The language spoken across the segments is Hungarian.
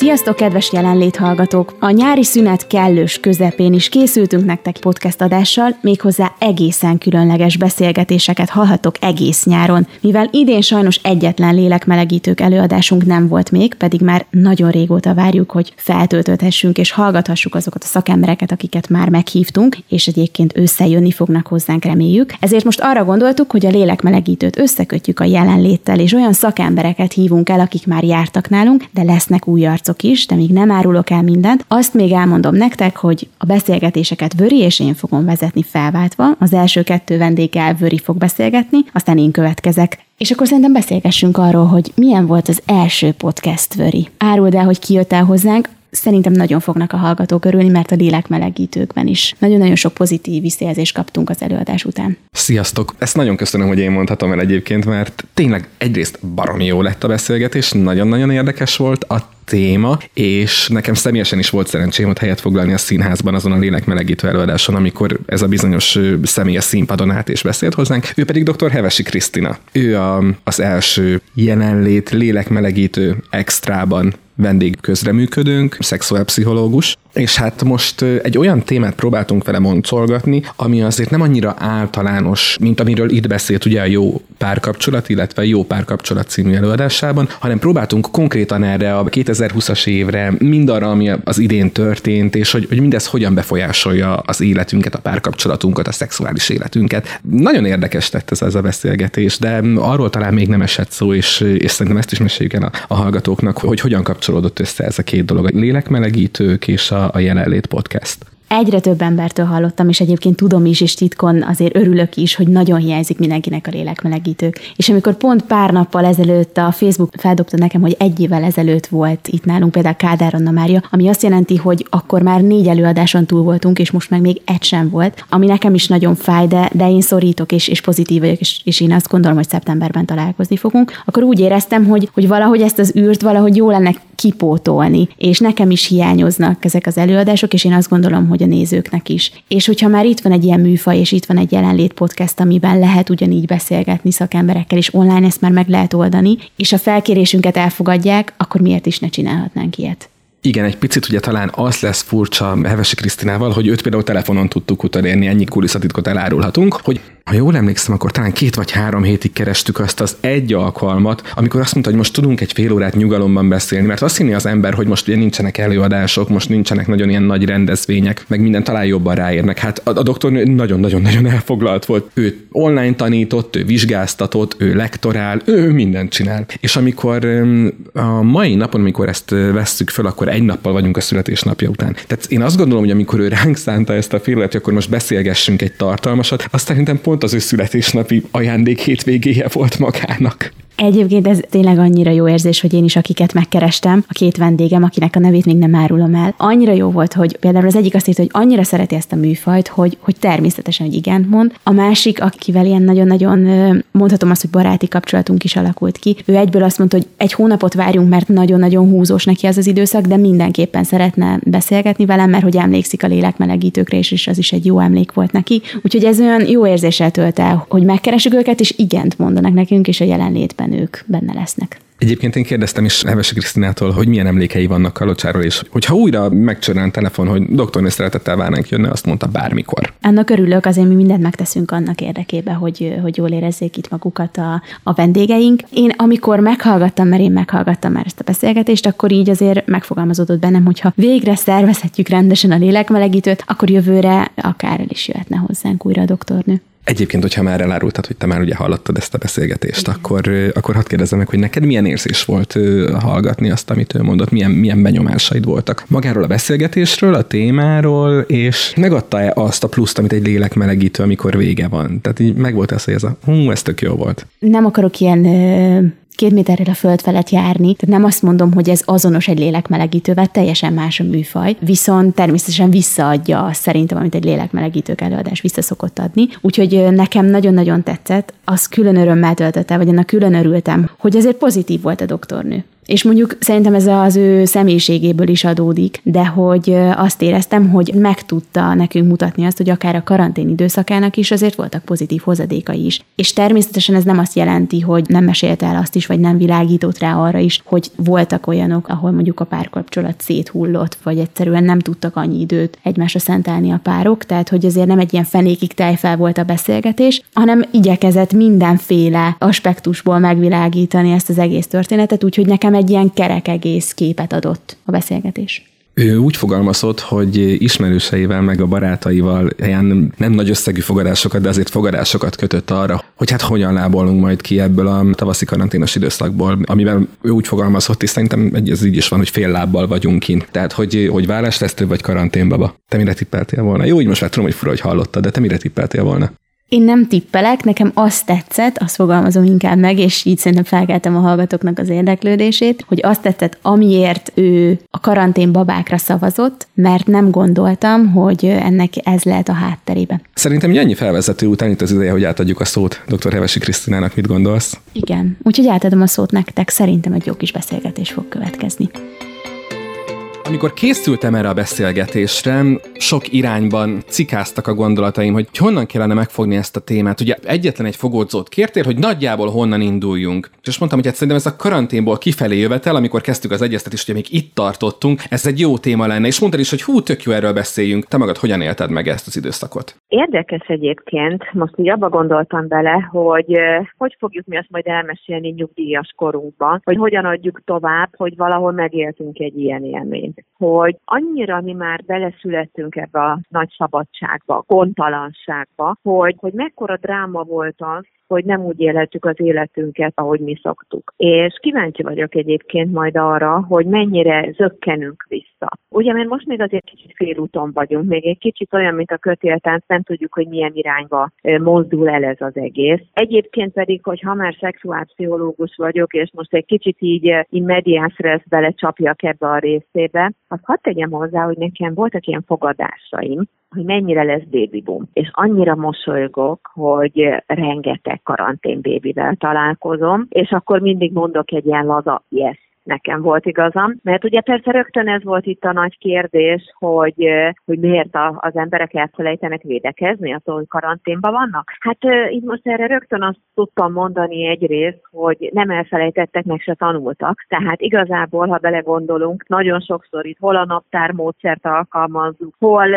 Sziasztok, kedves jelenlét hallgatók! A nyári szünet kellős közepén is készültünk nektek podcast adással, méghozzá egészen különleges beszélgetéseket hallhatok egész nyáron, mivel idén sajnos egyetlen lélekmelegítők előadásunk nem volt még, pedig már nagyon régóta várjuk, hogy feltöltöthessünk és hallgathassuk azokat a szakembereket, akiket már meghívtunk, és egyébként összejönni fognak hozzánk, reméljük. Ezért most arra gondoltuk, hogy a lélekmelegítőt összekötjük a jelenléttel, és olyan szakembereket hívunk el, akik már jártak nálunk, de lesznek új arcok arcok is, de még nem árulok el mindent. Azt még elmondom nektek, hogy a beszélgetéseket Vöri és én fogom vezetni felváltva. Az első kettő vendéggel Vöri fog beszélgetni, aztán én következek. És akkor szerintem beszélgessünk arról, hogy milyen volt az első podcast Vöri. Áruld el, hogy ki jött el hozzánk, szerintem nagyon fognak a hallgatók örülni, mert a lélekmelegítőkben is nagyon-nagyon sok pozitív visszajelzést kaptunk az előadás után. Sziasztok! Ezt nagyon köszönöm, hogy én mondhatom el egyébként, mert tényleg egyrészt baromi jó lett a beszélgetés, nagyon-nagyon érdekes volt, a téma, és nekem személyesen is volt szerencsém ott helyet foglalni a színházban azon a lélekmelegítő előadáson, amikor ez a bizonyos személy a színpadon állt és beszélt hozzánk. Ő pedig dr. Hevesi Krisztina. Ő a, az első jelenlét lélekmelegítő extrában vendég közreműködőnk, szexuálpszichológus, és hát most egy olyan témát próbáltunk vele moncolgatni, ami azért nem annyira általános, mint amiről itt beszélt ugye a jó párkapcsolat, illetve jó párkapcsolat című előadásában, hanem próbáltunk konkrétan erre a 2020-as évre, mindarra, ami az idén történt, és hogy, hogy mindez hogyan befolyásolja az életünket, a párkapcsolatunkat, a szexuális életünket. Nagyon érdekes lett ez az a beszélgetés, de arról talán még nem esett szó, és, és szerintem ezt is meséljük el a, a hallgatóknak, hogy hogyan kapcsolódott össze ez a két dolog, a lélekmelegítők és a a, Jelenlét Podcast. Egyre több embertől hallottam, és egyébként tudom is, és titkon azért örülök is, hogy nagyon hiányzik mindenkinek a lélekmelegítők. És amikor pont pár nappal ezelőtt a Facebook feldobta nekem, hogy egy évvel ezelőtt volt itt nálunk például Kádár Anna Mária, ami azt jelenti, hogy akkor már négy előadáson túl voltunk, és most meg még egy sem volt, ami nekem is nagyon fáj, de, de én szorítok, és, és pozitív vagyok, és, és én azt gondolom, hogy szeptemberben találkozni fogunk. Akkor úgy éreztem, hogy, hogy valahogy ezt az űrt valahogy jó lenne kipótolni, és nekem is hiányoznak ezek az előadások, és én azt gondolom, hogy a nézőknek is. És hogyha már itt van egy ilyen műfaj, és itt van egy jelenlét podcast, amiben lehet ugyanígy beszélgetni szakemberekkel, és online ezt már meg lehet oldani, és a felkérésünket elfogadják, akkor miért is ne csinálhatnánk ilyet? Igen, egy picit ugye talán az lesz furcsa Hevesi Krisztinával, hogy őt például telefonon tudtuk utolérni, ennyi kulisszatitkot elárulhatunk, hogy ha jól emlékszem, akkor talán két vagy három hétig kerestük azt az egy alkalmat, amikor azt mondta, hogy most tudunk egy fél órát nyugalomban beszélni, mert azt hinni az ember, hogy most ugye nincsenek előadások, most nincsenek nagyon ilyen nagy rendezvények, meg minden talán jobban ráérnek. Hát a, a doktor nagyon-nagyon-nagyon elfoglalt volt. Ő online tanított, ő vizsgáztatott, ő lektorál, ő mindent csinál. És amikor a mai napon, amikor ezt vesszük föl, akkor egy nappal vagyunk a születésnapja után. Tehát én azt gondolom, hogy amikor ő ránk szánta ezt a fél hogy akkor most beszélgessünk egy tartalmasat, azt szerintem pont az ő születésnapi ajándék hétvégéje volt magának. Egyébként ez tényleg annyira jó érzés, hogy én is, akiket megkerestem, a két vendégem, akinek a nevét még nem árulom el, annyira jó volt, hogy például az egyik azt írta, hogy annyira szereti ezt a műfajt, hogy, hogy természetesen, hogy igent mond. A másik, akivel ilyen nagyon-nagyon mondhatom azt, hogy baráti kapcsolatunk is alakult ki, ő egyből azt mondta, hogy egy hónapot várjunk, mert nagyon-nagyon húzós neki az az időszak, de mindenképpen szeretne beszélgetni velem, mert hogy emlékszik a lélekmelegítőkre, és, és az is egy jó emlék volt neki. Úgyhogy ez olyan jó érzéssel tölt el, hogy megkeresük őket, és igent mondanak nekünk, és a jelenlétben nyilván ők benne lesznek. Egyébként én kérdeztem is Hevesi Krisztinától, hogy milyen emlékei vannak Kalocsáról, és hogyha újra megcsörren telefon, hogy doktornő szeretettel várnánk jönne, azt mondta bármikor. Annak örülök, azért mi mindent megteszünk annak érdekében, hogy, hogy jól érezzék itt magukat a, a vendégeink. Én amikor meghallgattam, mert én meghallgattam már ezt a beszélgetést, akkor így azért megfogalmazódott bennem, hogyha végre szervezhetjük rendesen a lélekmelegítőt, akkor jövőre akár el is jöhetne hozzánk újra a doktornő. Egyébként, hogyha már elárultad, hogy te már ugye hallottad ezt a beszélgetést, Igen. akkor, akkor hadd kérdezzem meg, hogy neked milyen érzés volt hallgatni azt, amit ő mondott, milyen, milyen benyomásaid voltak magáról a beszélgetésről, a témáról, és megadta-e azt a pluszt, amit egy lélek melegítő, amikor vége van? Tehát így meg volt ez, hogy ez a hú, ez tök jó volt. Nem akarok ilyen két méterrel a föld felett járni. Tehát nem azt mondom, hogy ez azonos egy lélekmelegítővel, teljesen más a műfaj, viszont természetesen visszaadja azt szerintem, amit egy lélekmelegítők előadás vissza szokott adni. Úgyhogy nekem nagyon-nagyon tetszett, az külön örömmel töltött el, vagy annak külön örültem, hogy azért pozitív volt a doktornő És mondjuk szerintem ez az ő személyiségéből is adódik, de hogy azt éreztem, hogy meg tudta nekünk mutatni azt, hogy akár a karantén időszakának is azért voltak pozitív hozadékai is. És természetesen ez nem azt jelenti, hogy nem mesélte el azt is, vagy nem világított rá arra is, hogy voltak olyanok, ahol mondjuk a párkapcsolat széthullott, vagy egyszerűen nem tudtak annyi időt egymásra szentelni a párok, tehát hogy azért nem egy ilyen fenékig tejfel volt a beszélgetés, hanem igyekezett mindenféle aspektusból megvilágítani ezt az egész történetet, úgyhogy nekem egy ilyen kerek egész képet adott a beszélgetés. Ő úgy fogalmazott, hogy ismerőseivel meg a barátaival ilyen nem nagy összegű fogadásokat, de azért fogadásokat kötött arra, hogy hát hogyan lábolunk majd ki ebből a tavaszi karanténos időszakból, amivel ő úgy fogalmazott, és szerintem ez így is van, hogy fél lábbal vagyunk kint. Tehát, hogy, hogy válástesztő vagy karanténbaba. Te mire tippeltél volna? Jó, így most már tudom, hogy fura, hogy hallottad, de te mire tippeltél volna? Én nem tippelek, nekem azt tetszett, azt fogalmazom inkább meg, és így szerintem felkeltem a hallgatóknak az érdeklődését, hogy azt tetszett, amiért ő a karantén babákra szavazott, mert nem gondoltam, hogy ennek ez lehet a hátterében. Szerintem ennyi felvezető után itt az ideje, hogy átadjuk a szót dr. Hevesi Krisztinának, mit gondolsz? Igen, úgyhogy átadom a szót nektek, szerintem egy jó kis beszélgetés fog következni. Amikor készültem erre a beszélgetésre, sok irányban cikáztak a gondolataim, hogy honnan kellene megfogni ezt a témát. Ugye egyetlen egy fogódzót kértél, hogy nagyjából honnan induljunk. És mondtam, hogy hát szerintem ez a karanténból kifelé jövetel, amikor kezdtük az egyeztetést, hogy még itt tartottunk, ez egy jó téma lenne. És mondtad is, hogy hú, tök jó erről beszéljünk. Te magad hogyan élted meg ezt az időszakot? Érdekes egyébként, most így abba gondoltam bele, hogy hogy fogjuk mi azt majd elmesélni nyugdíjas korunkban, hogy hogyan adjuk tovább, hogy valahol megéltünk egy ilyen élményt hogy annyira mi már beleszülettünk ebbe a nagy szabadságba, gondtalanságba, hogy, hogy mekkora dráma volt az, hogy nem úgy élhetjük az életünket, ahogy mi szoktuk. És kíváncsi vagyok egyébként majd arra, hogy mennyire zökkenünk vissza. Ugye, mert most még azért kicsit félúton vagyunk, még egy kicsit olyan, mint a kötéltánc, nem tudjuk, hogy milyen irányba mozdul el ez az egész. Egyébként pedig, hogy ha már szexuálpszichológus vagyok, és most egy kicsit így, így mediás lesz belecsapjak ebbe a részébe, azt hadd tegyem hozzá, hogy nekem voltak ilyen fogadásaim, hogy mennyire lesz baby boom. És annyira mosolygok, hogy rengeteg karantén bébivel találkozom, és akkor mindig mondok egy ilyen laza yes nekem volt igazam. Mert ugye persze rögtön ez volt itt a nagy kérdés, hogy, hogy miért a, az emberek elfelejtenek védekezni, attól, hogy karanténban vannak. Hát itt most erre rögtön azt tudtam mondani egyrészt, hogy nem elfelejtettek, meg se tanultak. Tehát igazából, ha belegondolunk, nagyon sokszor itt hol a naptár módszert alkalmazzuk, hol,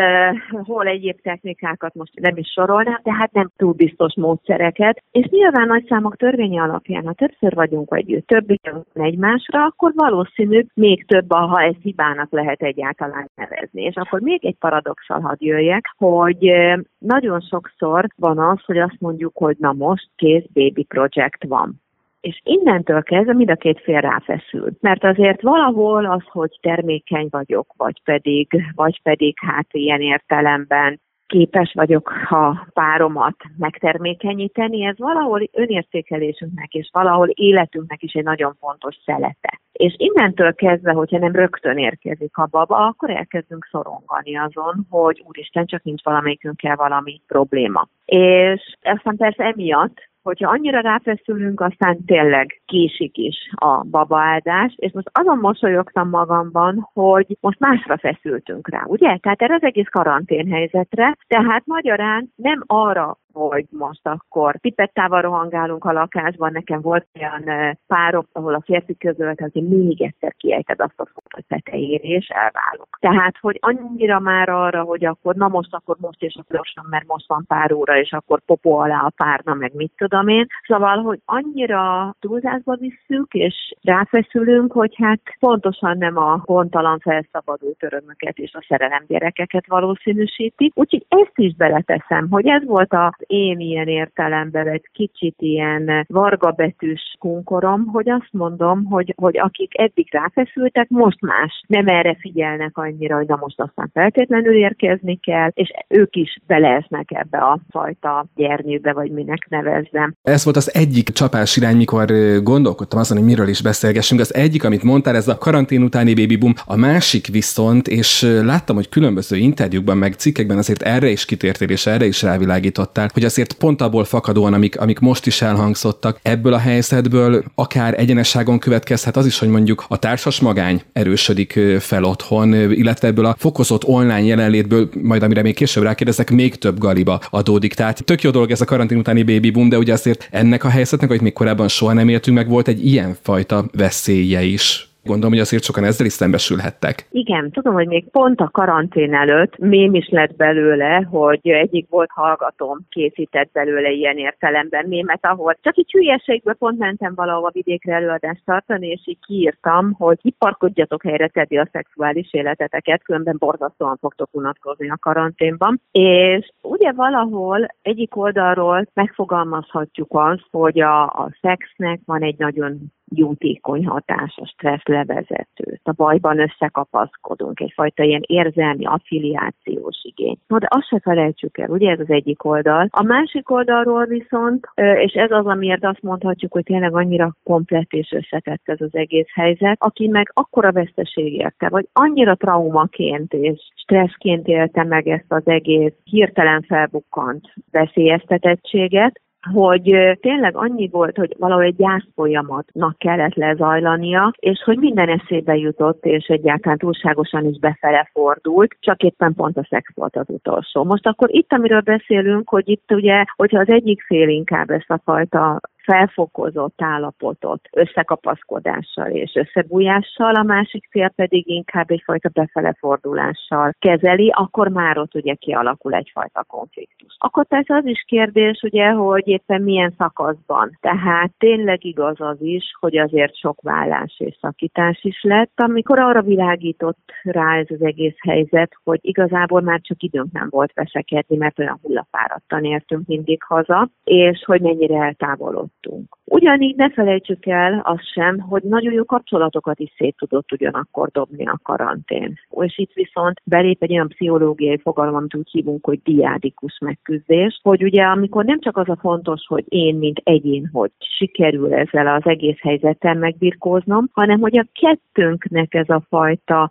hol egyéb technikákat most nem is sorolnám, tehát nem túl biztos módszereket. És nyilván nagy számok törvénye alapján, ha többször vagyunk együtt, több egymásra, akkor valószínű még több, ha ez hibának lehet egyáltalán nevezni. És akkor még egy paradoxal hadd jöjjek, hogy nagyon sokszor van az, hogy azt mondjuk, hogy na most kész baby project van. És innentől kezdve mind a két fél ráfeszül. Mert azért valahol az, hogy termékeny vagyok, vagy pedig, vagy pedig hát ilyen értelemben képes vagyok a páromat megtermékenyíteni, ez valahol önértékelésünknek és valahol életünknek is egy nagyon fontos szelete. És innentől kezdve, hogyha nem rögtön érkezik a baba, akkor elkezdünk szorongani azon, hogy úristen, csak nincs valamelyikünkkel valami probléma. És aztán persze emiatt hogyha annyira ráfeszülünk, aztán tényleg késik is a babaáldás, és most azon mosolyogtam magamban, hogy most másra feszültünk rá, ugye? Tehát erre az egész karanténhelyzetre, tehát magyarán nem arra hogy most akkor pipettával rohangálunk a lakásban. Nekem volt olyan párok, ahol a férfi közölt, hogy még egyszer kiejted azt a szót, hogy tetejére, és elválok. Tehát, hogy annyira már arra, hogy akkor na most, akkor most és akkor gyorsan, mert most van pár óra, és akkor popó alá a párna, meg mit tudom én. Szóval, hogy annyira túlzásba visszük, és ráfeszülünk, hogy hát pontosan nem a hontalan felszabadult örömöket és a szerelem gyerekeket valószínűsíti. Úgyhogy ezt is beleteszem, hogy ez volt a én ilyen értelemben egy kicsit ilyen vargabetűs kunkorom, hogy azt mondom, hogy, hogy akik eddig ráfeszültek, most más. Nem erre figyelnek annyira, hogy na most aztán feltétlenül érkezni kell, és ők is beleesnek ebbe a fajta gyernyőbe, vagy minek nevezzem. Ez volt az egyik csapás irány, mikor gondolkodtam azon, hogy miről is beszélgessünk. Az egyik, amit mondtál, ez a karantén utáni baby boom. A másik viszont, és láttam, hogy különböző interjúkban, meg cikkekben azért erre is kitértél, és erre is rávilágítottál, hogy azért pont abból fakadóan, amik, amik most is elhangzottak, ebből a helyzetből akár egyenesságon következhet az is, hogy mondjuk a társas magány erősödik fel otthon, illetve ebből a fokozott online jelenlétből, majd amire még később rákérdezek, még több galiba adódik. Tehát tök jó dolog ez a karantén utáni baby boom, de ugye azért ennek a helyzetnek, hogy még korábban soha nem éltünk meg, volt egy ilyen fajta veszélye is. Gondolom, hogy azért sokan ezzel is szembesülhettek. Igen, tudom, hogy még pont a karantén előtt mém is lett belőle, hogy egyik volt hallgatóm készített belőle ilyen értelemben mémet, ahol csak egy hülyeségbe pont mentem valahova vidékre előadást tartani, és így kiírtam, hogy kiparkodjatok helyre tedni a szexuális életeteket, különben borzasztóan fogtok unatkozni a karanténban. És ugye valahol egyik oldalról megfogalmazhatjuk azt, hogy a, a szexnek van egy nagyon jótékony hatás, a stressz levezető. A bajban összekapaszkodunk, egyfajta ilyen érzelmi affiliációs igény. No, de azt se felejtsük el, ugye ez az egyik oldal. A másik oldalról viszont, és ez az, amiért azt mondhatjuk, hogy tényleg annyira komplet és összetett ez az egész helyzet, aki meg akkora veszteség érte, vagy annyira traumaként és stresszként élte meg ezt az egész hirtelen felbukkant veszélyeztetettséget, hogy tényleg annyi volt, hogy valahogy egy gyászfolyamatnak kellett lezajlania, és hogy minden eszébe jutott, és egyáltalán túlságosan is befele fordult, csak éppen pont a szex volt az utolsó. Most akkor itt, amiről beszélünk, hogy itt ugye, hogyha az egyik fél inkább ezt a fajta felfokozott állapotot összekapaszkodással és összebújással, a másik fél pedig inkább egyfajta befele fordulással kezeli, akkor már ott ugye kialakul egyfajta konfliktus. Akkor persze az is kérdés, ugye, hogy éppen milyen szakaszban. Tehát tényleg igaz az is, hogy azért sok vállás és szakítás is lett, amikor arra világított rá ez az egész helyzet, hogy igazából már csak időnk nem volt veszekedni, mert olyan hullafáradtan értünk mindig haza, és hogy mennyire eltávolodott tudtunk. Ugyanígy ne felejtsük el azt sem, hogy nagyon jó kapcsolatokat is szét tudott ugyanakkor dobni a karantén. És itt viszont belép egy olyan pszichológiai fogalom, amit úgy hívunk, hogy diádikus megküzdés, hogy ugye amikor nem csak az a fontos, hogy én, mint egyén, hogy sikerül ezzel az egész helyzettel megbirkóznom, hanem hogy a kettőnknek ez a fajta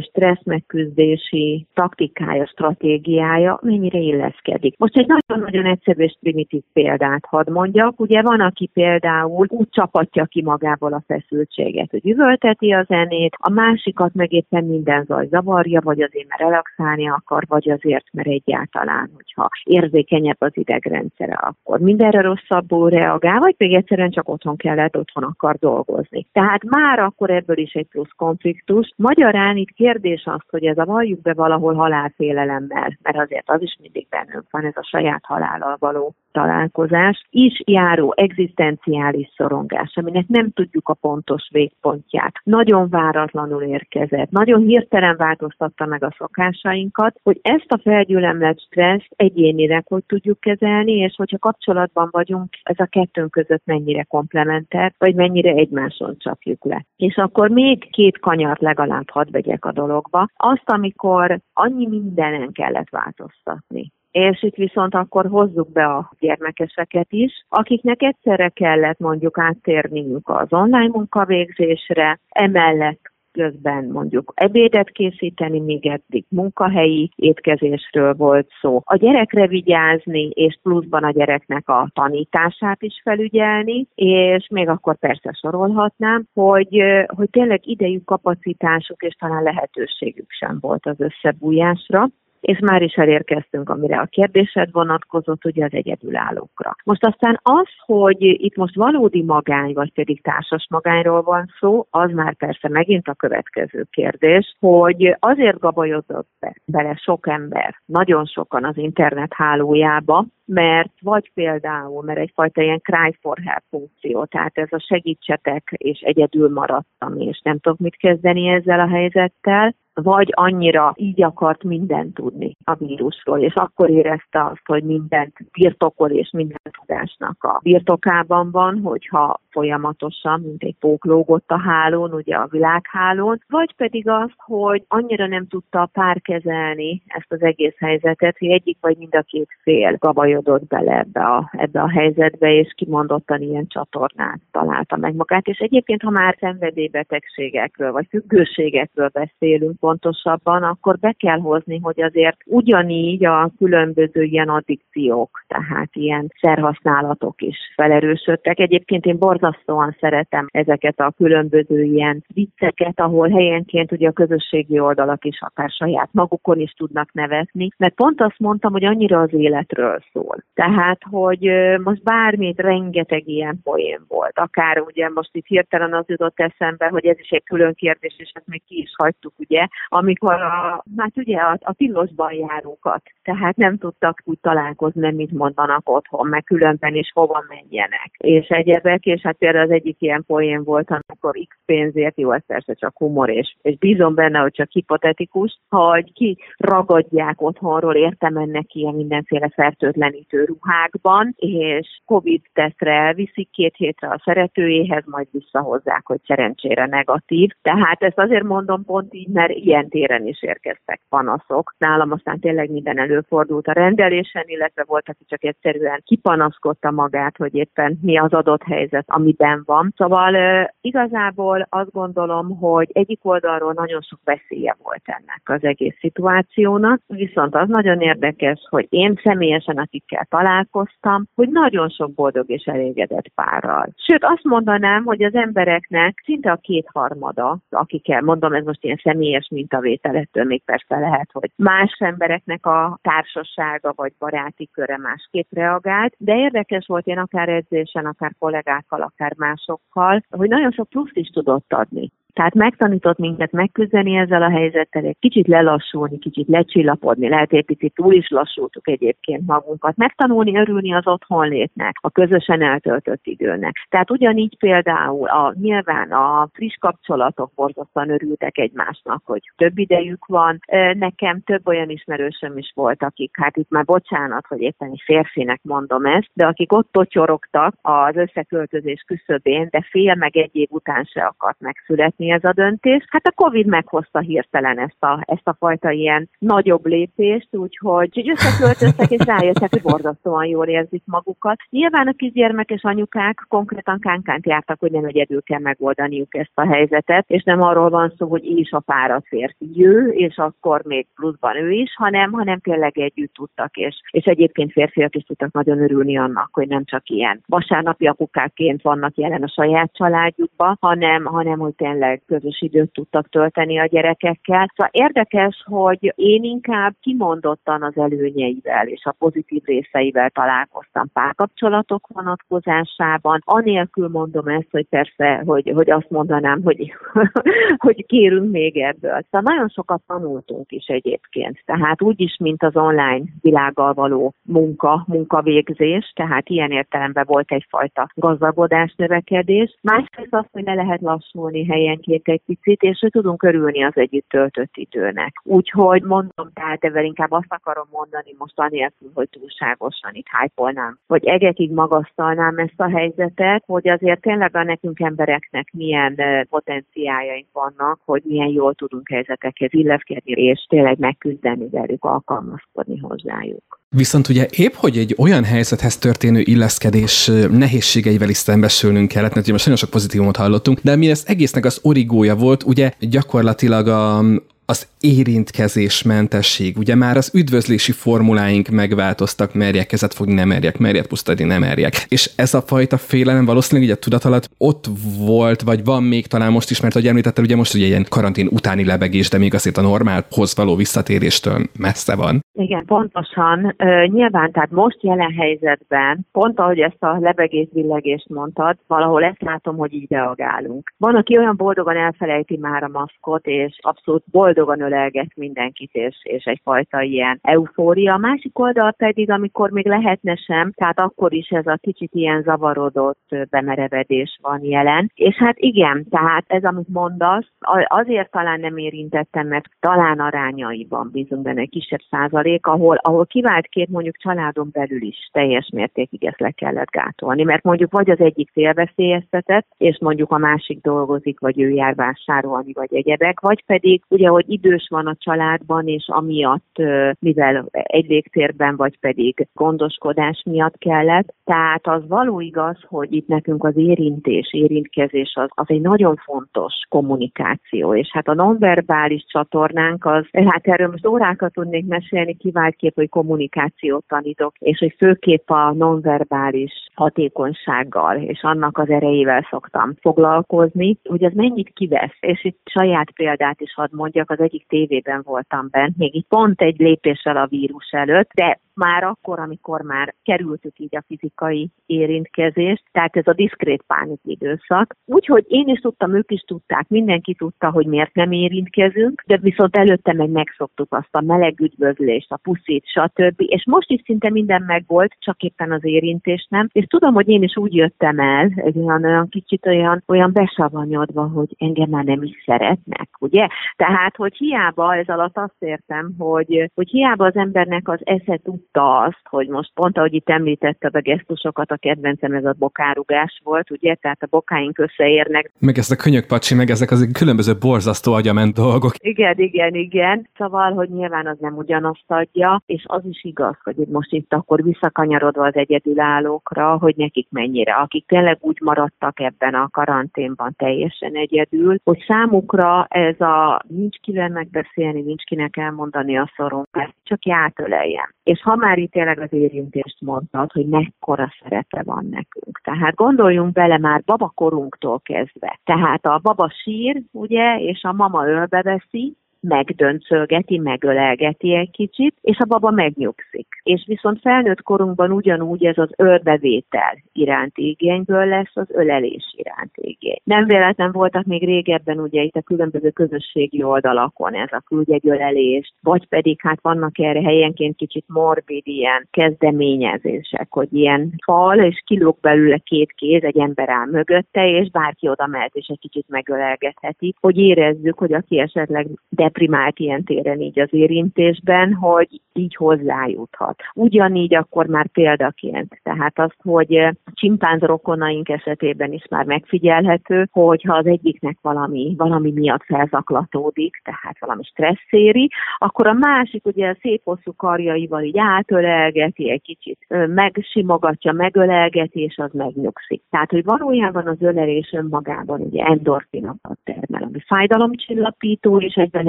stressz megküzdési taktikája, stratégiája mennyire illeszkedik. Most egy nagyon-nagyon egyszerű és primitív példát hadd mondjak. Ugye van, aki például úgy csapatja ki magából a feszültséget, hogy üvölteti a zenét, a másikat meg éppen minden zaj zavarja, vagy azért, mert relaxálni akar, vagy azért, mert egyáltalán, hogyha érzékenyebb az idegrendszere, akkor mindenre rosszabbul reagál, vagy pedig egyszerűen csak otthon kellett, otthon akar dolgozni. Tehát már akkor ebből is egy plusz konfliktus. Magyarán itt kérdés az, hogy ez a valljuk be valahol halálfélelemmel, mert azért az is mindig bennünk van, ez a saját halállal való találkozás, is járó egzisztenciális szorongás, aminek nem tudjuk a pontos végpontját. Nagyon váratlanul érkezett, nagyon hirtelen változtatta meg a szokásainkat, hogy ezt a felgyülemlett stresszt egyénileg hogy tudjuk kezelni, és hogyha kapcsolatban vagyunk, ez a kettőnk között mennyire komplementer, vagy mennyire egymáson csapjuk le. És akkor még két kanyart legalább hadd vegyek a dologba. Azt, amikor annyi mindenen kellett változtatni és itt viszont akkor hozzuk be a gyermekeseket is, akiknek egyszerre kellett mondjuk áttérniük az online munkavégzésre, emellett közben mondjuk ebédet készíteni, még eddig munkahelyi étkezésről volt szó. A gyerekre vigyázni, és pluszban a gyereknek a tanítását is felügyelni, és még akkor persze sorolhatnám, hogy, hogy tényleg idejük, kapacitásuk és talán lehetőségük sem volt az összebújásra és már is elérkeztünk, amire a kérdésed vonatkozott, ugye az egyedülállókra. Most aztán az, hogy itt most valódi magány, vagy pedig társas magányról van szó, az már persze megint a következő kérdés, hogy azért gabajodott be, bele sok ember, nagyon sokan az internet hálójába, mert vagy például, mert egyfajta ilyen cry for help funkció, tehát ez a segítsetek, és egyedül maradtam, és nem tudok mit kezdeni ezzel a helyzettel, vagy annyira így akart mindent tudni a vírusról, és akkor érezte azt, hogy mindent birtokol, és minden tudásnak a birtokában van, hogyha folyamatosan, mint egy póklógott a hálón, ugye a világhálón, vagy pedig azt, hogy annyira nem tudta a pár kezelni ezt az egész helyzetet, hogy egyik vagy mind a két fél gabajodott bele ebbe a, ebbe a helyzetbe, és kimondottan ilyen csatornát találta meg magát. És egyébként, ha már szenvedélybetegségekről vagy függőségekről beszélünk, pontosabban, akkor be kell hozni, hogy azért ugyanígy a különböző ilyen addikciók, tehát ilyen szerhasználatok is felerősödtek. Egyébként én borzasztóan szeretem ezeket a különböző ilyen vicceket, ahol helyenként ugye a közösségi oldalak is akár saját magukon is tudnak nevetni, mert pont azt mondtam, hogy annyira az életről szól. Tehát, hogy most bármit, rengeteg ilyen poén volt. Akár ugye most itt hirtelen az jutott eszembe, hogy ez is egy külön kérdés, és ezt még ki is hagytuk, ugye, amikor a, hát ugye a, a tilosban járókat, tehát nem tudtak úgy találkozni, mit mondanak otthon, meg különben is hova menjenek. És egyebek, és hát például az egyik ilyen poén volt, amikor X pénzért, jó, ez persze csak humor, és, és bízom benne, hogy csak hipotetikus, hogy ki ragadják otthonról, értem ennek ilyen mindenféle fertőtlenítő ruhákban, és Covid tesztre elviszik két hétre a szeretőjéhez, majd visszahozzák, hogy szerencsére negatív. Tehát ezt azért mondom pont így, mert ilyen téren is érkeztek panaszok. Nálam aztán tényleg minden előfordult a rendelésen, illetve volt, aki csak egyszerűen kipanaszkodta magát, hogy éppen mi az adott helyzet, amiben van. Szóval igazából azt gondolom, hogy egyik oldalról nagyon sok veszélye volt ennek az egész szituációnak, viszont az nagyon érdekes, hogy én személyesen, akikkel találkoztam, hogy nagyon sok boldog és elégedett párral. Sőt, azt mondanám, hogy az embereknek szinte a kétharmada, akikkel mondom, ez most ilyen személyes mintavétel, ettől még persze lehet, hogy más embereknek a társasága vagy baráti köre másképp reagált, de érdekes volt én akár edzésen, akár kollégákkal, akár másokkal, hogy nagyon sok pluszt is tudott adni. Tehát megtanított minket megküzdeni ezzel a helyzettel, egy kicsit lelassulni, kicsit lecsillapodni, lehet egy picit túl is lassultuk egyébként magunkat, megtanulni örülni az otthonlétnek, a közösen eltöltött időnek. Tehát ugyanígy például a, nyilván a friss kapcsolatok borzasztóan örültek egymásnak, hogy több idejük van. Nekem több olyan ismerősöm is volt, akik, hát itt már bocsánat, hogy éppen egy férfinek mondom ezt, de akik ott totyorogtak az összeköltözés küszöbén, de fél meg egy év után se akart megszületni, hozni ez a döntés. Hát a Covid meghozta hirtelen ezt a, ezt a fajta ilyen nagyobb lépést, úgyhogy összeköltöztek és rájöttek, hogy borzasztóan jól érzik magukat. Nyilván a kisgyermekes anyukák konkrétan kánkát jártak, hogy nem egyedül kell megoldaniuk ezt a helyzetet, és nem arról van szó, hogy is a fáradt férfi jő, és akkor még pluszban ő is, hanem, hanem tényleg együtt tudtak, és, és egyébként férfiak is tudtak nagyon örülni annak, hogy nem csak ilyen vasárnapi apukáként vannak jelen a saját családjukban, hanem, hanem hogy tényleg tényleg közös időt tudtak tölteni a gyerekekkel. Szóval érdekes, hogy én inkább kimondottan az előnyeivel és a pozitív részeivel találkoztam párkapcsolatok vonatkozásában. Anélkül mondom ezt, hogy persze, hogy, hogy azt mondanám, hogy, hogy kérünk még ebből. Szóval nagyon sokat tanultunk is egyébként. Tehát úgy is, mint az online világgal való munka, munkavégzés, tehát ilyen értelemben volt egyfajta gazdagodás, növekedés. Másrészt az, hogy ne lehet lassulni helyen időnként egy picit, és hogy tudunk örülni az együtt töltött időnek. Úgyhogy mondom, tehát ebben inkább azt akarom mondani most anélkül, hogy túlságosan itt hájpolnám, hogy egekig magasztalnám ezt a helyzetet, hogy azért tényleg a nekünk embereknek milyen potenciáljaink vannak, hogy milyen jól tudunk helyzetekhez illeszkedni, és tényleg megküzdeni velük, alkalmazkodni hozzájuk. Viszont ugye épp, hogy egy olyan helyzethez történő illeszkedés nehézségeivel is szembesülnünk kellett, mert ugye most nagyon sok pozitívumot hallottunk, de mi ez egésznek az origója volt, ugye gyakorlatilag a, az érintkezésmentesség. Ugye már az üdvözlési formuláink megváltoztak, merjek kezet fogni, nem merjek, merjek pusztadni, nem merjek. És ez a fajta félelem valószínűleg ugye a tudat alatt ott volt, vagy van még talán most is, mert ahogy említetted, ugye most ugye ilyen karantén utáni lebegés, de még azért a normálhoz való visszatéréstől messze van. Igen, pontosan. nyilván, tehát most jelen helyzetben, pont ahogy ezt a lebegés villegést mondtad, valahol ezt látom, hogy így reagálunk. Van, aki olyan boldogan elfelejti már a maszkot, és abszolút boldogan ölelget mindenkit, és, és egyfajta ilyen eufória. A másik oldal pedig, amikor még lehetne sem, tehát akkor is ez a kicsit ilyen zavarodott bemerevedés van jelen. És hát igen, tehát ez, amit mondasz, azért talán nem érintettem, mert talán arányaiban bízunk benne egy kisebb százalék, ahol, ahol kivált két mondjuk családon belül is teljes mértékig ezt le kellett gátolni, mert mondjuk vagy az egyik félveszélyeztetett, és mondjuk a másik dolgozik, vagy ő jár vásárolni, vagy egyebek, vagy pedig ugye, hogy vagy idős van a családban, és amiatt, mivel egy légtérben, vagy pedig gondoskodás miatt kellett. Tehát az való igaz, hogy itt nekünk az érintés, érintkezés az, az egy nagyon fontos kommunikáció, és hát a nonverbális csatornánk az, hát erről most órákat tudnék mesélni, kép, hogy kommunikációt tanítok, és hogy főképp a nonverbális hatékonysággal és annak az erejével szoktam foglalkozni, hogy az mennyit kivesz, és itt saját példát is hadd mondjak, az egyik tévében voltam bent, még itt pont egy lépéssel a vírus előtt, de már akkor, amikor már kerültük így a fizikai érintkezést, tehát ez a diszkrét pánik időszak. Úgyhogy én is tudtam, ők is tudták, mindenki tudta, hogy miért nem érintkezünk, de viszont előtte meg megszoktuk azt a meleg üdvözlést, a puszit, stb. És most is szinte minden megvolt, csak éppen az érintés nem. És tudom, hogy én is úgy jöttem el, egy olyan, olyan kicsit olyan, olyan besavanyodva, hogy engem már nem is szeretnek, ugye? Tehát, hogy hiába, ez alatt azt értem, hogy, hogy hiába az embernek az esze tudta azt, hogy most pont ahogy itt említetted a gesztusokat, a kedvencem ez a bokárugás volt, ugye? Tehát a bokáink összeérnek. Meg ez a könyökpacsi, meg ezek az különböző borzasztó agyament dolgok. Igen, igen, igen. Szóval, hogy nyilván az nem ugyanazt adja, és az is igaz, hogy most itt akkor visszakanyarodva az egyedülállókra, hogy nekik mennyire, akik tényleg úgy maradtak ebben a karanténban teljesen egyedül, hogy számukra ez a nincs kivel megbeszélni, nincs kinek elmondani a szorom, csak játöleljen. És ha már itt tényleg az érintést mondtad, hogy mekkora szerepe van nekünk. Tehát gondoljunk bele már babakorunktól kezdve. Tehát a baba sír, ugye, és a mama ölbe veszi, megdöncölgeti, megölelgeti egy kicsit, és a baba megnyugszik. És viszont felnőtt korunkban ugyanúgy ez az ölbevétel iránti igényből lesz az ölelés iránti igény. Nem véletlen voltak még régebben ugye itt a különböző közösségi oldalakon ez a küldjegyölelés, vagy pedig hát vannak erre helyenként kicsit morbid ilyen kezdeményezések, hogy ilyen fal, és kilóg belőle két kéz, egy ember áll mögötte, és bárki oda mehet, és egy kicsit megölelgetheti, hogy érezzük, hogy aki esetleg de deprimált ilyen téren így az érintésben, hogy így hozzájuthat. Ugyanígy akkor már példaként. Tehát azt, hogy csimpánz rokonaink esetében is már megfigyelhető, hogyha az egyiknek valami, valami miatt felzaklatódik, tehát valami stresszéri, akkor a másik ugye a szép hosszú karjaival így átölelgeti, egy kicsit megsimogatja, megölelgeti, és az megnyugszik. Tehát, hogy valójában az ölelés önmagában ugye endorfinokat termel, ami fájdalomcsillapító, és egyben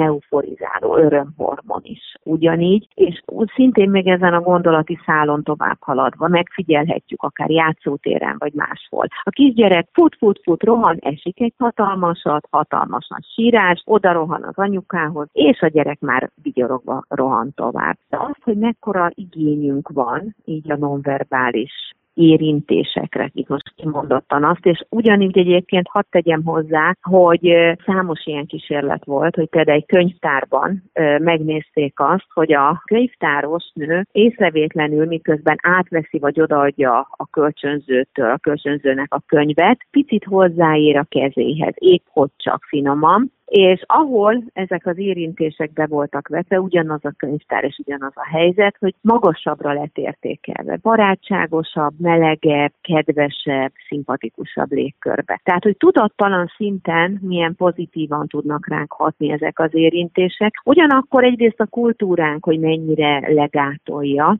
euforizáló örömhormon is ugyanígy, és szintén még ezen a gondolati szálon tovább haladva megfigyelhetjük akár játszótéren vagy máshol. A kisgyerek fut, fut, fut, rohan, esik egy hatalmasat, hatalmas nagy sírás, oda rohan az anyukához, és a gyerek már vigyorogva rohan tovább. De az, hogy mekkora igényünk van, így a nonverbális érintésekre, itt most kimondottan azt, és ugyanígy egyébként hadd tegyem hozzá, hogy számos ilyen kísérlet volt, hogy például egy könyvtárban megnézték azt, hogy a könyvtáros nő észrevétlenül, miközben átveszi vagy odaadja a kölcsönzőtől, a kölcsönzőnek a könyvet, picit hozzáér a kezéhez, épp hogy csak finoman, és ahol ezek az érintések be voltak vetve, ugyanaz a könyvtár és ugyanaz a helyzet, hogy magasabbra lett értékelve, barátságosabb, melegebb, kedvesebb, szimpatikusabb légkörbe. Tehát, hogy tudattalan szinten milyen pozitívan tudnak ránk hatni ezek az érintések, ugyanakkor egyrészt a kultúránk, hogy mennyire legátolja,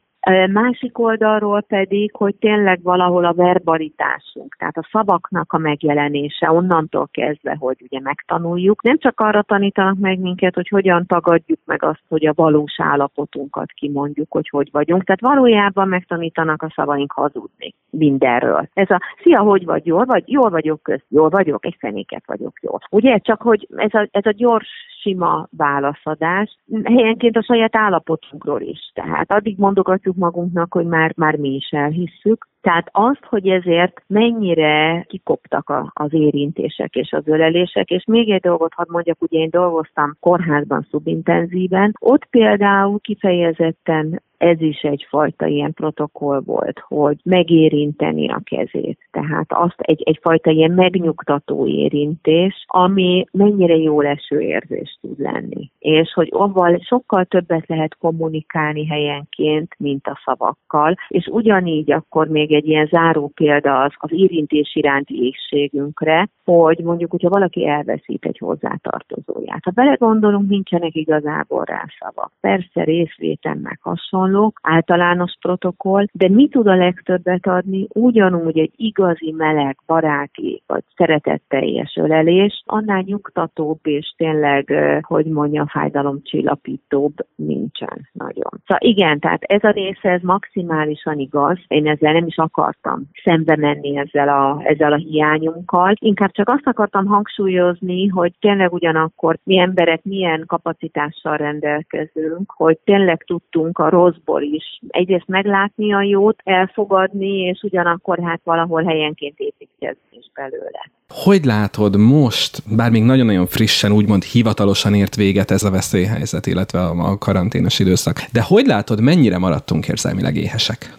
Másik oldalról pedig, hogy tényleg valahol a verbalitásunk, tehát a szavaknak a megjelenése onnantól kezdve, hogy ugye megtanuljuk, nem csak arra tanítanak meg minket, hogy hogyan tagadjuk meg azt, hogy a valós állapotunkat kimondjuk, hogy hogy vagyunk, tehát valójában megtanítanak a szavaink hazudni mindenről. Ez a szia, hogy vagy, jól vagy, jól vagyok köz, jól vagyok, egy fenéket vagyok jól. Ugye, csak hogy ez a, ez a gyors sima válaszadás, helyenként a saját állapotunkról is. Tehát addig mondogatjuk magunknak, hogy már, már mi is elhisszük, tehát azt, hogy ezért mennyire kikoptak a, az érintések és az ölelések, és még egy dolgot hadd mondjak, ugye én dolgoztam kórházban szubintenzíven, ott például kifejezetten ez is egyfajta ilyen protokoll volt, hogy megérinteni a kezét. Tehát azt egy, egyfajta ilyen megnyugtató érintés, ami mennyire jó leső érzés tud lenni. És hogy avval sokkal többet lehet kommunikálni helyenként, mint a szavakkal, és ugyanígy akkor még egy ilyen záró példa az, az érintés iránti égségünkre, hogy mondjuk, hogyha valaki elveszít egy hozzátartozóját. Ha belegondolunk, nincsenek igazából rá szavak. Persze részvéten meg hasonlók, általános protokoll, de mi tud a legtöbbet adni? Ugyanúgy egy igazi meleg, baráti vagy szeretetteljes ölelés, annál nyugtatóbb és tényleg, hogy mondja, fájdalomcsillapítóbb nincsen nagyon. Szóval igen, tehát ez a része, ez maximálisan igaz. Én ezzel nem is akartam szembe menni ezzel a, ezzel a hiányunkkal. Inkább csak azt akartam hangsúlyozni, hogy tényleg ugyanakkor mi emberek milyen kapacitással rendelkezünk, hogy tényleg tudtunk a rosszból is egyrészt meglátni a jót, elfogadni, és ugyanakkor hát valahol helyenként építkezni is belőle. Hogy látod most, bár még nagyon-nagyon frissen, úgymond hivatalosan ért véget ez a veszélyhelyzet, illetve a karanténos időszak, de hogy látod, mennyire maradtunk érzelmileg éhesek?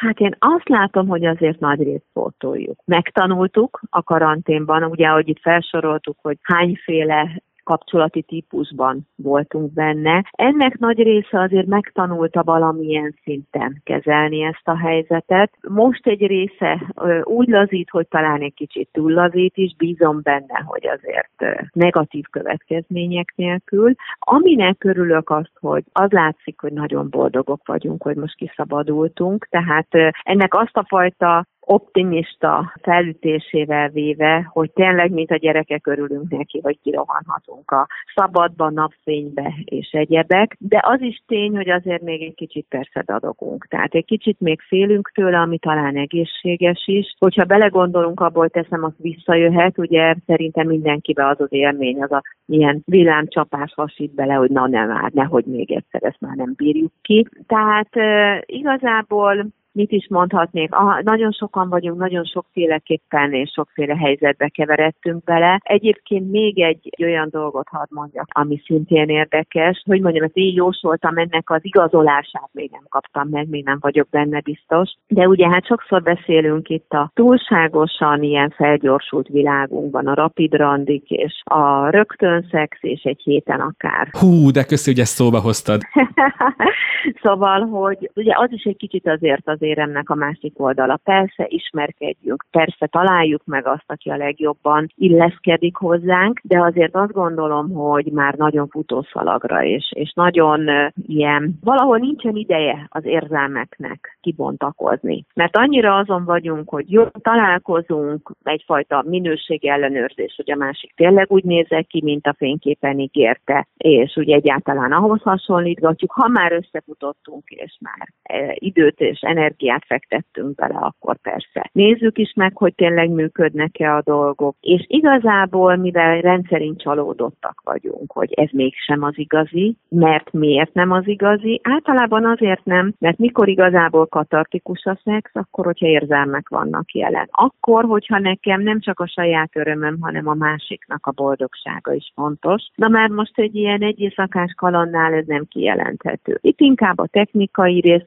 Hát én azt látom, hogy azért nagy részt pótoljuk. Megtanultuk a karanténban, ugye, ahogy itt felsoroltuk, hogy hányféle kapcsolati típusban voltunk benne. Ennek nagy része azért megtanulta valamilyen szinten kezelni ezt a helyzetet. Most egy része úgy lazít, hogy talán egy kicsit túl lazít is, bízom benne, hogy azért negatív következmények nélkül. Aminek körülök azt, hogy az látszik, hogy nagyon boldogok vagyunk, hogy most kiszabadultunk, tehát ennek azt a fajta optimista felütésével véve, hogy tényleg, mint a gyerekek örülünk neki, hogy kirohanhatunk a szabadba, napfénybe és egyebek, de az is tény, hogy azért még egy kicsit persze dadogunk. Tehát egy kicsit még félünk tőle, ami talán egészséges is. Hogyha belegondolunk, abból teszem, az visszajöhet, ugye szerintem mindenkibe az az élmény, az a ilyen villámcsapás hasít bele, hogy na nem már, nehogy még egyszer ezt már nem bírjuk ki. Tehát e, igazából mit is mondhatnék, ah, nagyon sokan vagyunk, nagyon sokféleképpen és sokféle helyzetbe keveredtünk bele. Egyébként még egy olyan dolgot hadd mondjak, ami szintén érdekes, hogy mondjam, ezt így jósoltam, ennek az igazolását még nem kaptam meg, még nem vagyok benne biztos. De ugye hát sokszor beszélünk itt a túlságosan ilyen felgyorsult világunkban, a rapid randik és a rögtön szex és egy héten akár. Hú, de köszi, hogy ezt szóba hoztad. szóval, hogy ugye az is egy kicsit azért az éremnek a másik oldala. Persze ismerkedjünk, persze találjuk meg azt, aki a legjobban illeszkedik hozzánk, de azért azt gondolom, hogy már nagyon futószalagra és, és nagyon ilyen, valahol nincsen ideje az érzelmeknek kibontakozni. Mert annyira azon vagyunk, hogy jó, találkozunk, egyfajta minőség ellenőrzés, hogy a másik tényleg úgy nézek ki, mint a fényképen ígérte, és ugye egyáltalán ahhoz hasonlítgatjuk, ha már összefutottunk, és már e, időt és energiát energiát fektettünk bele, akkor persze. Nézzük is meg, hogy tényleg működnek-e a dolgok. És igazából, mivel rendszerint csalódottak vagyunk, hogy ez mégsem az igazi, mert miért nem az igazi? Általában azért nem, mert mikor igazából katartikus a szex, akkor, hogyha érzelmek vannak jelen. Akkor, hogyha nekem nem csak a saját örömöm, hanem a másiknak a boldogsága is fontos. Na már most egy ilyen egy kalannál ez nem kijelenthető. Itt inkább a technikai rész,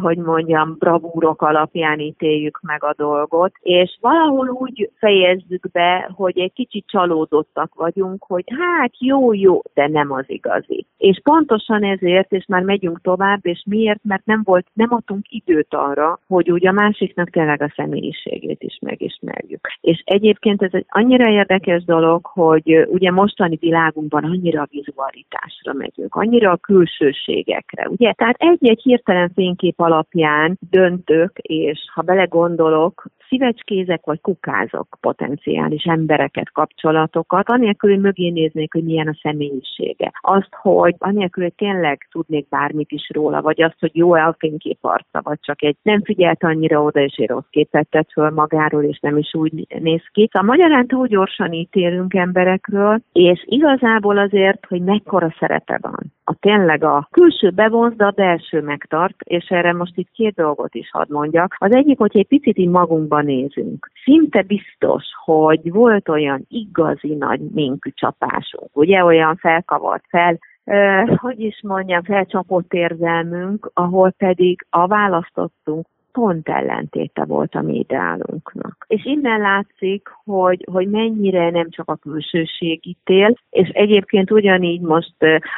hogy mondjam, olyan bravúrok alapján ítéljük meg a dolgot, és valahol úgy fejezzük be, hogy egy kicsit csalódottak vagyunk, hogy hát jó, jó, de nem az igazi. És pontosan ezért, és már megyünk tovább, és miért? Mert nem volt, nem adtunk időt arra, hogy úgy a másiknak tényleg a személyiségét is megismerjük. És egyébként ez egy annyira érdekes dolog, hogy ugye mostani világunkban annyira a vizualitásra megyünk, annyira a külsőségekre, ugye? Tehát egy-egy hirtelen fénykép alapján döntök, és ha belegondolok, szívecskézek vagy kukázok potenciális embereket, kapcsolatokat, anélkül, hogy mögé néznék, hogy milyen a személyisége. Azt, hogy anélkül, hogy tényleg tudnék bármit is róla, vagy azt, hogy jó-e a fénykép arca, vagy csak egy nem figyelt annyira oda, és egy rossz képet tett föl magáról, és nem is úgy néz ki. Szóval magyarán túl gyorsan ítélünk emberekről, és igazából azért, hogy mekkora szerepe van. A tényleg a külső bevonz, de a belső megtart, és erre most itt két dolgot is hadd mondjak. Az egyik, hogy egy picit így magunkban nézünk. Szinte biztos, hogy volt olyan igazi nagy minkű csapásunk, ugye olyan felkavart fel, hogy is mondjam, felcsapott érzelmünk, ahol pedig a választottunk pont ellentéte volt a mi ideálunknak. És innen látszik, hogy, hogy mennyire nem csak a külsőség ítél, és egyébként ugyanígy most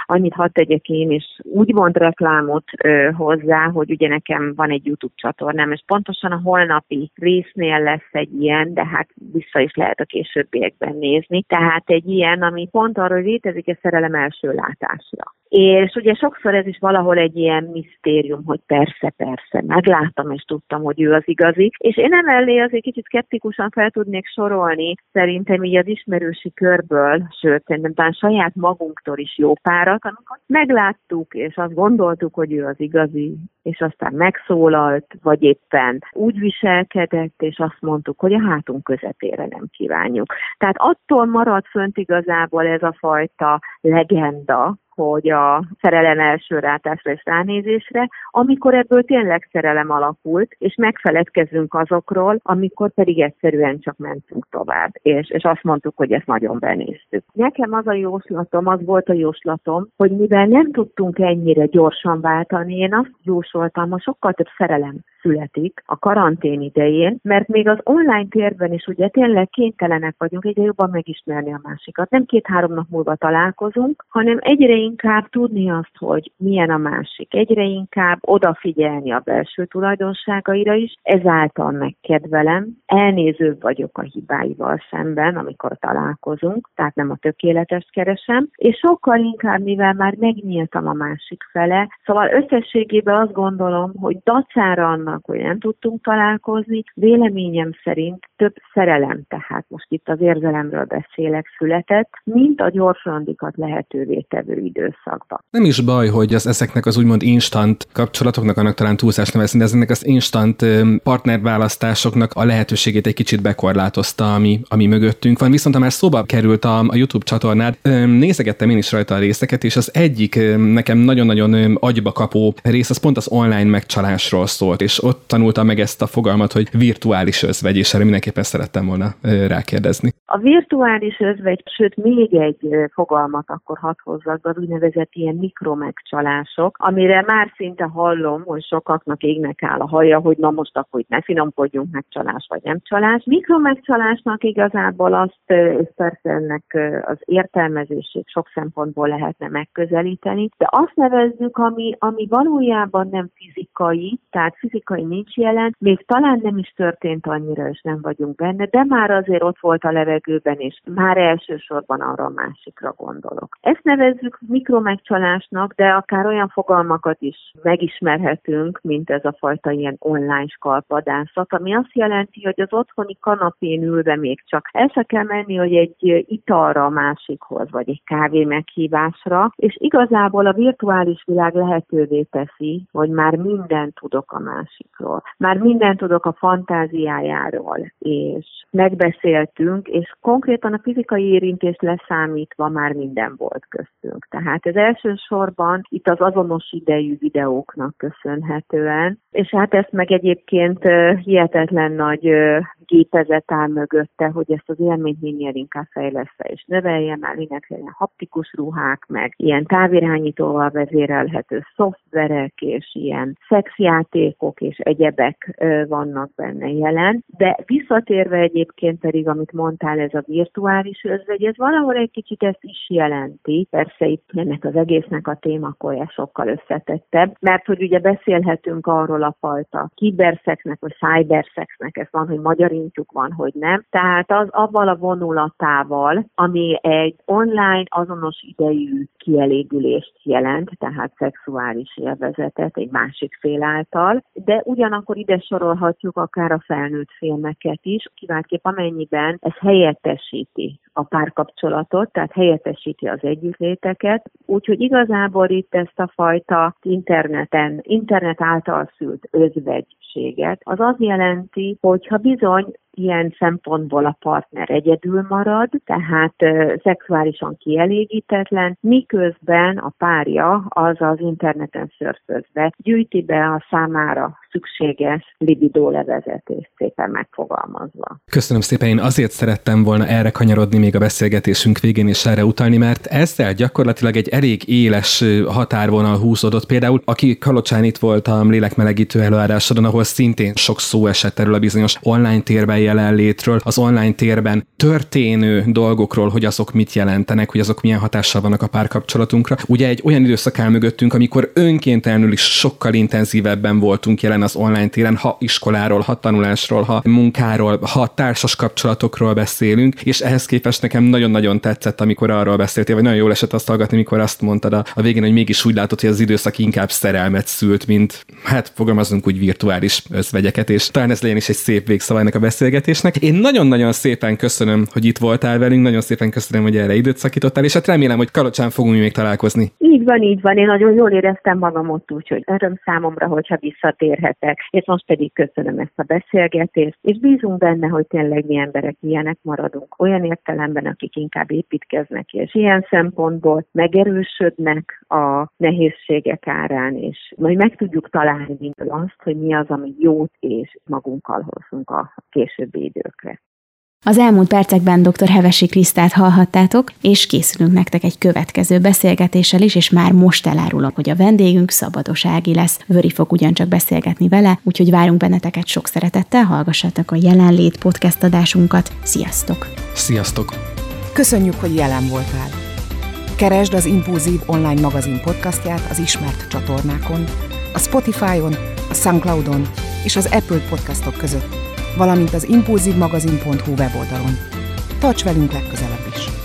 annyit hadd tegyek én is úgymond reklámot uh, hozzá, hogy ugye nekem van egy YouTube csatornám, és pontosan a holnapi résznél lesz egy ilyen, de hát vissza is lehet a későbbiekben nézni. Tehát egy ilyen, ami pont arról létezik a szerelem első látásra. És ugye sokszor ez is valahol egy ilyen misztérium, hogy persze, persze, megláttam és tudtam, hogy ő az igazi. És én emellé azért kicsit szkeptikusan fel tudnék sorolni, szerintem így az ismerősi körből, sőt, szerintem talán saját magunktól is jó párat, amikor megláttuk, és azt gondoltuk, hogy ő az igazi, és aztán megszólalt, vagy éppen úgy viselkedett, és azt mondtuk, hogy a hátunk közepére nem kívánjuk. Tehát attól marad fönt igazából ez a fajta legenda, hogy a szerelem első rátásra és ránézésre, amikor ebből tényleg szerelem alakult, és megfeledkezünk azokról, amikor pedig egyszerűen csak mentünk tovább, és, és azt mondtuk, hogy ezt nagyon benéztük. Nekem az a jóslatom, az volt a jóslatom, hogy mivel nem tudtunk ennyire gyorsan váltani, én azt jósoltam, hogy sokkal több szerelem születik a karantén idején, mert még az online térben is ugye tényleg kénytelenek vagyunk egyre jobban megismerni a másikat. Nem két-három nap múlva találkozunk, hanem egyre inkább tudni azt, hogy milyen a másik. Egyre inkább odafigyelni a belső tulajdonságaira is, ezáltal megkedvelem, elnézőbb vagyok a hibáival szemben, amikor találkozunk, tehát nem a tökéletest keresem, és sokkal inkább, mivel már megnyíltam a másik fele, szóval összességében azt gondolom, hogy dacára annak, hogy nem tudtunk találkozni, véleményem szerint több szerelem, tehát most itt az érzelemről beszélek, született, mint a gyorsrandikat lehetővé tevő időszakban. Nem is baj, hogy az, ezeknek az úgymond instant kapcsolatoknak, annak talán túlszás nevezni, de ezeknek az instant partnerválasztásoknak a lehetőségét egy kicsit bekorlátozta, ami, ami mögöttünk van. Viszont ha már szóba került a, a YouTube csatornád, nézegettem én is rajta a részeket, és az egyik nekem nagyon-nagyon agyba kapó rész, az pont az online megcsalásról szólt, és ott tanultam meg ezt a fogalmat, hogy virtuális özvegy, és erre mindenképpen szerettem volna rákérdezni. A virtuális özvegy, sőt még egy fogalmat akkor hadd hozzak, az úgynevezett ilyen mikromegcsalások, amire már szinte hallom, hogy sokaknak égnek áll a haja, hogy na most akkor itt ne finomkodjunk meg csalás vagy nem csalás. Mikromegcsalásnak igazából azt, és persze ennek az értelmezését sok szempontból lehetne megközelíteni, de azt nevezzük, ami, ami valójában nem fizikai, tehát fizikai nincs jelen, még talán nem is történt annyira, és nem vagyunk benne, de már azért ott volt a levegőben, és már elsősorban arra a másikra gondolok. Ezt nevezzük mikromegcsalásnak, de akár olyan fogalmakat is megismerhetünk, mint ez a fajta ilyen online skalpadászat, ami azt jelenti, hogy az otthoni kanapén ülve még csak el se kell menni, hogy egy italra a másikhoz, vagy egy kávé meghívásra, és igazából a virtuális világ lehetővé teszi, hogy már mindent tudok a másikról. Már mindent tudok a fantáziájáról, és megbeszéltünk, és konkrétan a fizikai érintést leszámítva már minden volt köztünk. Tehát ez elsősorban itt az azonos idejű videóknak köszönhetően, és hát ezt meg egyébként hihetetlen nagy gépezet áll mögötte, hogy ezt az élményt minél inkább fejlesz és növelje, már mindenféle haptikus ruhák, meg ilyen távirányítóval vezérelhető szoftverek, és ilyen szexjátékok és egyebek vannak benne jelen. De visszatérve egyébként pedig, amit mondtál, ez a virtuális özvegy, ez valahol egy kicsit ezt is jelenti. Persze itt ennek az egésznek a témakója sokkal összetettebb, mert hogy ugye beszélhetünk arról a fajta kiberszexnek, vagy cyberszexnek, ez van, hogy magyarintjuk van, hogy nem. Tehát az avval a vonulatával, ami egy online azonos idejű kielégülést jelent, tehát szexuális élvezetet egy másik fél által, de ugyanakkor ide sorolhatjuk akár a felnőtt filmeket is, kiváltképp amennyiben ez helyettesíti a párkapcsolatot, tehát helyettesíti az együttléteket, úgyhogy igazából itt ezt a fajta interneten, internet által szült özvegységet, az azt jelenti, hogy ha bizony on ilyen szempontból a partner egyedül marad, tehát szexuálisan kielégítetlen, miközben a párja az az interneten szörfözve gyűjti be a számára szükséges libidó levezetés szépen megfogalmazva. Köszönöm szépen, én azért szerettem volna erre kanyarodni még a beszélgetésünk végén és erre utalni, mert ezzel gyakorlatilag egy elég éles határvonal húzódott. Például, aki Kalocsán itt volt a lélekmelegítő előadásodon, ahol szintén sok szó esett erről a bizonyos online térben jelenlétről, az online térben történő dolgokról, hogy azok mit jelentenek, hogy azok milyen hatással vannak a párkapcsolatunkra. Ugye egy olyan időszak áll mögöttünk, amikor önkéntelenül is sokkal intenzívebben voltunk jelen az online téren, ha iskoláról, ha tanulásról, ha munkáról, ha társas kapcsolatokról beszélünk, és ehhez képest nekem nagyon-nagyon tetszett, amikor arról beszéltél, vagy nagyon jól esett azt hallgatni, mikor azt mondtad a, a végén, hogy mégis úgy látod, hogy az időszak inkább szerelmet szült, mint hát fogalmazunk úgy virtuális özvegyeket, és talán ez legyen is egy szép végszava ennek a beszélgetésnek. Én nagyon-nagyon szépen köszönöm, hogy itt voltál velünk, nagyon szépen köszönöm, hogy erre időt szakítottál, és hát remélem, hogy Kalocsán fogunk még találkozni. Így van, így van. Én nagyon jól éreztem magam ott, úgyhogy öröm számomra, hogyha visszatérhetek. És most pedig köszönöm ezt a beszélgetést, és bízunk benne, hogy tényleg mi emberek ilyenek maradunk, olyan értelemben, akik inkább építkeznek, és ilyen szempontból megerősödnek a nehézségek árán, és majd meg tudjuk találni azt, hogy mi az, ami jót és magunkkal hozunk a későbbi időkre. Az elmúlt percekben dr. Hevesi Krisztát hallhattátok, és készülünk nektek egy következő beszélgetéssel is, és már most elárulom, hogy a vendégünk Szabados Ági lesz. Vöri fog ugyancsak beszélgetni vele, úgyhogy várunk benneteket sok szeretettel, hallgassatok a jelenlét podcast adásunkat. Sziasztok! Sziasztok! Köszönjük, hogy jelen voltál! Keresd az Impulzív online magazin podcastját az ismert csatornákon, a Spotify-on, a Soundcloud-on és az Apple podcastok között valamint az impulzívmagazin.hu weboldalon. Tarts velünk legközelebb!